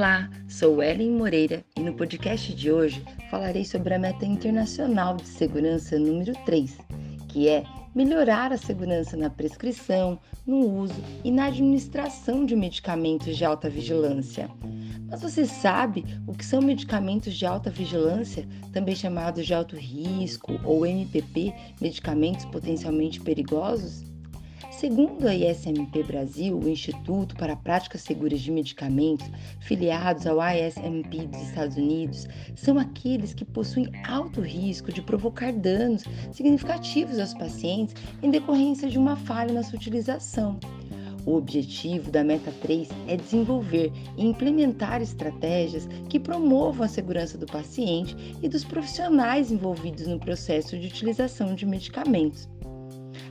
Olá, sou Ellen Moreira e no podcast de hoje falarei sobre a meta internacional de segurança número 3, que é melhorar a segurança na prescrição, no uso e na administração de medicamentos de alta vigilância. Mas você sabe o que são medicamentos de alta vigilância, também chamados de alto risco ou MPP, medicamentos potencialmente perigosos? Segundo a ISMP Brasil, o Instituto para Práticas Seguras de Medicamentos, filiados ao ISMP dos Estados Unidos, são aqueles que possuem alto risco de provocar danos significativos aos pacientes em decorrência de uma falha na sua utilização. O objetivo da Meta 3 é desenvolver e implementar estratégias que promovam a segurança do paciente e dos profissionais envolvidos no processo de utilização de medicamentos.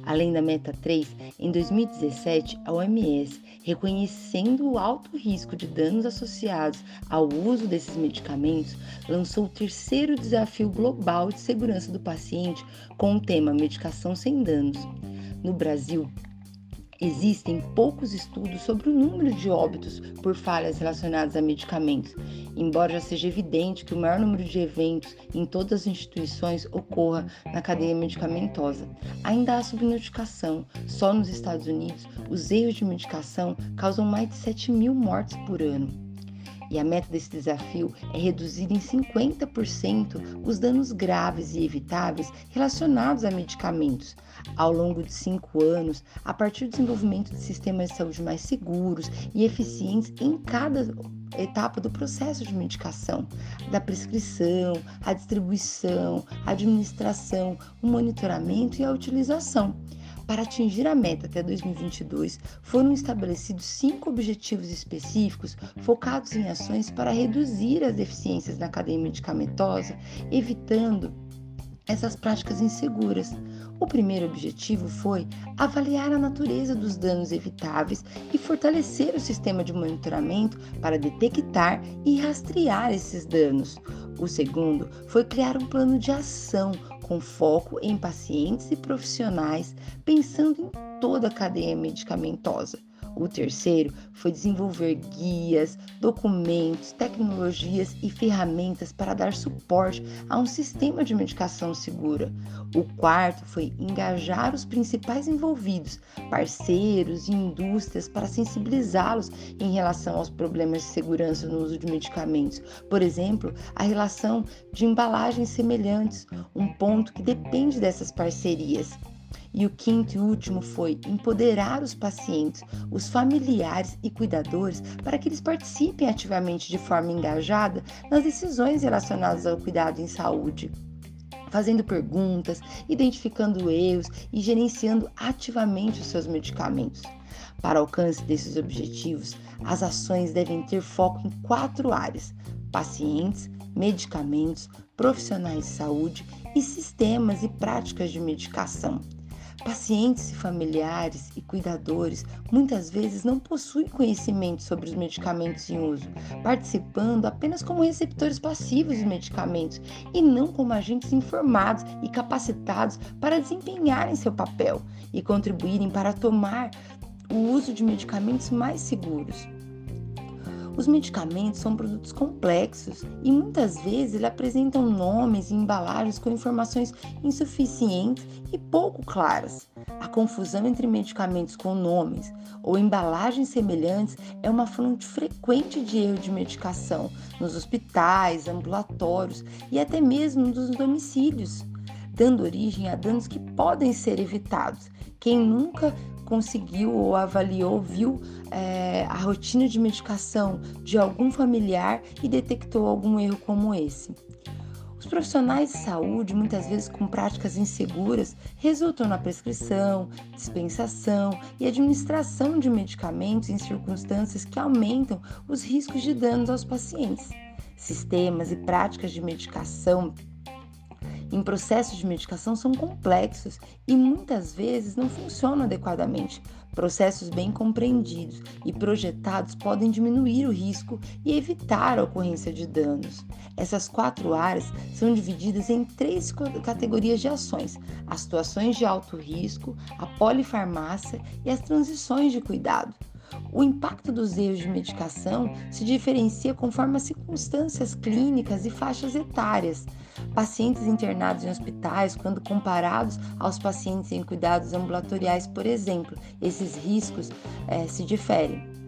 Além da Meta 3, em 2017, a OMS, reconhecendo o alto risco de danos associados ao uso desses medicamentos, lançou o terceiro desafio global de segurança do paciente com o tema Medicação sem danos. No Brasil, Existem poucos estudos sobre o número de óbitos por falhas relacionadas a medicamentos, embora já seja evidente que o maior número de eventos em todas as instituições ocorra na cadeia medicamentosa. Ainda há subnotificação. Só nos Estados Unidos, os erros de medicação causam mais de 7 mil mortes por ano. E a meta desse desafio é reduzir em 50% os danos graves e evitáveis relacionados a medicamentos ao longo de cinco anos, a partir do desenvolvimento de sistemas de saúde mais seguros e eficientes em cada etapa do processo de medicação, da prescrição, a distribuição, a administração, o monitoramento e a utilização. Para atingir a meta até 2022, foram estabelecidos cinco objetivos específicos focados em ações para reduzir as deficiências na cadeia medicamentosa, evitando essas práticas inseguras. O primeiro objetivo foi avaliar a natureza dos danos evitáveis e fortalecer o sistema de monitoramento para detectar e rastrear esses danos. O segundo foi criar um plano de ação com foco em pacientes e profissionais, pensando em toda a cadeia medicamentosa. O terceiro foi desenvolver guias, documentos, tecnologias e ferramentas para dar suporte a um sistema de medicação segura. O quarto foi engajar os principais envolvidos, parceiros e indústrias, para sensibilizá-los em relação aos problemas de segurança no uso de medicamentos. Por exemplo, a relação de embalagens semelhantes, um ponto que depende dessas parcerias. E o quinto e último foi empoderar os pacientes, os familiares e cuidadores para que eles participem ativamente de forma engajada nas decisões relacionadas ao cuidado em saúde fazendo perguntas, identificando erros e gerenciando ativamente os seus medicamentos. Para alcance desses objetivos, as ações devem ter foco em quatro áreas: pacientes, medicamentos, profissionais de saúde e sistemas e práticas de medicação. Pacientes e familiares e cuidadores muitas vezes não possuem conhecimento sobre os medicamentos em uso, participando apenas como receptores passivos dos medicamentos e não como agentes informados e capacitados para desempenharem seu papel e contribuírem para tomar o uso de medicamentos mais seguros. Os medicamentos são produtos complexos e muitas vezes eles apresentam nomes e embalagens com informações insuficientes e pouco claras. A confusão entre medicamentos com nomes ou embalagens semelhantes é uma fonte frequente de erro de medicação nos hospitais, ambulatórios e até mesmo nos domicílios, dando origem a danos que podem ser evitados. Quem nunca conseguiu ou avaliou, viu é, a rotina de medicação de algum familiar e detectou algum erro como esse. Os profissionais de saúde, muitas vezes com práticas inseguras, resultam na prescrição, dispensação e administração de medicamentos em circunstâncias que aumentam os riscos de danos aos pacientes. Sistemas e práticas de medicação em processos de medicação são complexos e muitas vezes não funcionam adequadamente. Processos bem compreendidos e projetados podem diminuir o risco e evitar a ocorrência de danos. Essas quatro áreas são divididas em três categorias de ações: as situações de alto risco, a polifarmácia e as transições de cuidado. O impacto dos erros de medicação se diferencia conforme as circunstâncias clínicas e faixas etárias. Pacientes internados em hospitais, quando comparados aos pacientes em cuidados ambulatoriais, por exemplo, esses riscos é, se diferem.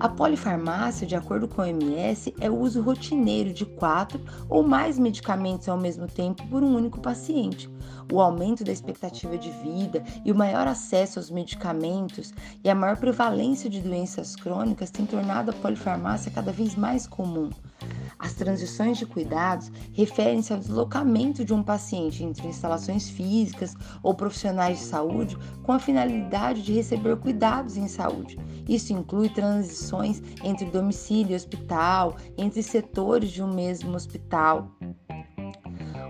A polifarmácia, de acordo com a OMS, é o uso rotineiro de quatro ou mais medicamentos ao mesmo tempo por um único paciente. O aumento da expectativa de vida e o maior acesso aos medicamentos e a maior prevalência de doenças crônicas têm tornado a polifarmácia cada vez mais comum. As transições de cuidados referem-se ao deslocamento de um paciente entre instalações físicas ou profissionais de saúde com a finalidade de receber cuidados em saúde. Isso inclui transições entre domicílio e hospital, entre setores de um mesmo hospital.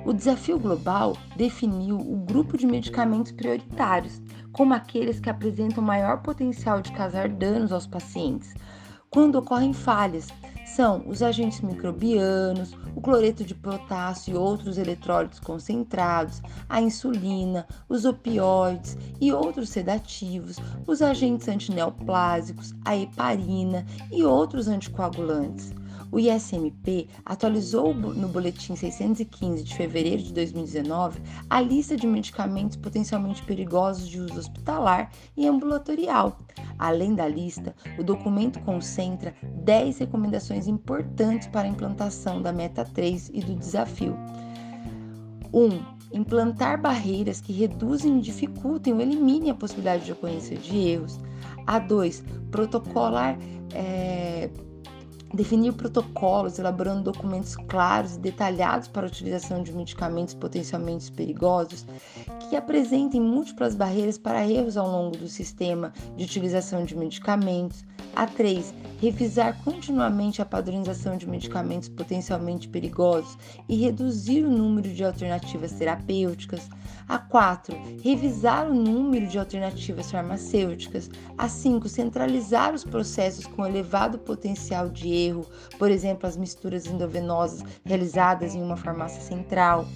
O desafio global definiu o grupo de medicamentos prioritários como aqueles que apresentam maior potencial de causar danos aos pacientes. Quando ocorrem falhas, são os agentes microbianos, o cloreto de potássio e outros eletrólitos concentrados, a insulina, os opioides e outros sedativos, os agentes antineoplásicos, a heparina e outros anticoagulantes. O ISMP atualizou no Boletim 615 de fevereiro de 2019 a lista de medicamentos potencialmente perigosos de uso hospitalar e ambulatorial. Além da lista, o documento concentra 10 recomendações importantes para a implantação da Meta 3 e do desafio. 1. Um, implantar barreiras que reduzem, dificultem ou eliminem a possibilidade de ocorrência de erros. A 2. Protocolar. É, definir protocolos, elaborando documentos claros e detalhados para a utilização de medicamentos potencialmente perigosos, que apresentem múltiplas barreiras para erros ao longo do sistema de utilização de medicamentos. A 3. Revisar continuamente a padronização de medicamentos potencialmente perigosos e reduzir o número de alternativas terapêuticas. A 4. Revisar o número de alternativas farmacêuticas. A 5. Centralizar os processos com elevado potencial de erro, por exemplo, as misturas endovenosas realizadas em uma farmácia central.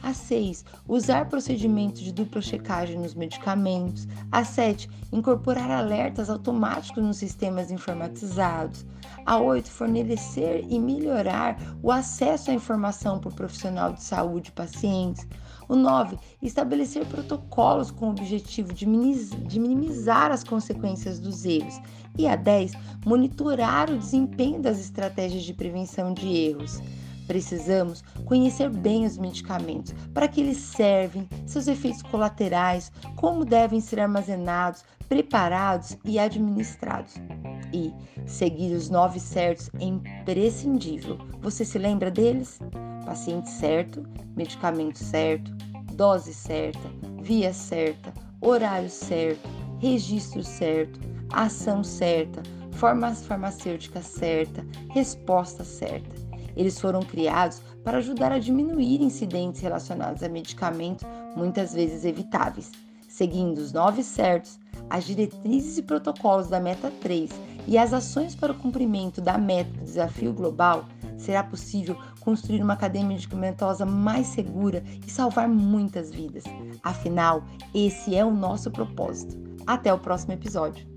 A 6. Usar procedimentos de dupla checagem nos medicamentos. A 7. Incorporar alertas automáticos nos sistemas informatizados. A 8. Fornecer e melhorar o acesso à informação por profissional de saúde e pacientes. O 9. Estabelecer protocolos com o objetivo de minimizar as consequências dos erros. E a 10. Monitorar o desempenho das estratégias de prevenção de erros. Precisamos conhecer bem os medicamentos, para que eles servem, seus efeitos colaterais, como devem ser armazenados, preparados e administrados. E seguir os nove certos é imprescindível. Você se lembra deles? Paciente certo, medicamento certo, dose certa, via certa, horário certo, registro certo, ação certa, forma farmacêutica certa, resposta certa. Eles foram criados para ajudar a diminuir incidentes relacionados a medicamentos muitas vezes evitáveis. Seguindo os nove certos, as diretrizes e protocolos da Meta 3 e as ações para o cumprimento da meta do desafio global, será possível construir uma cadeia medicamentosa mais segura e salvar muitas vidas. Afinal, esse é o nosso propósito. Até o próximo episódio.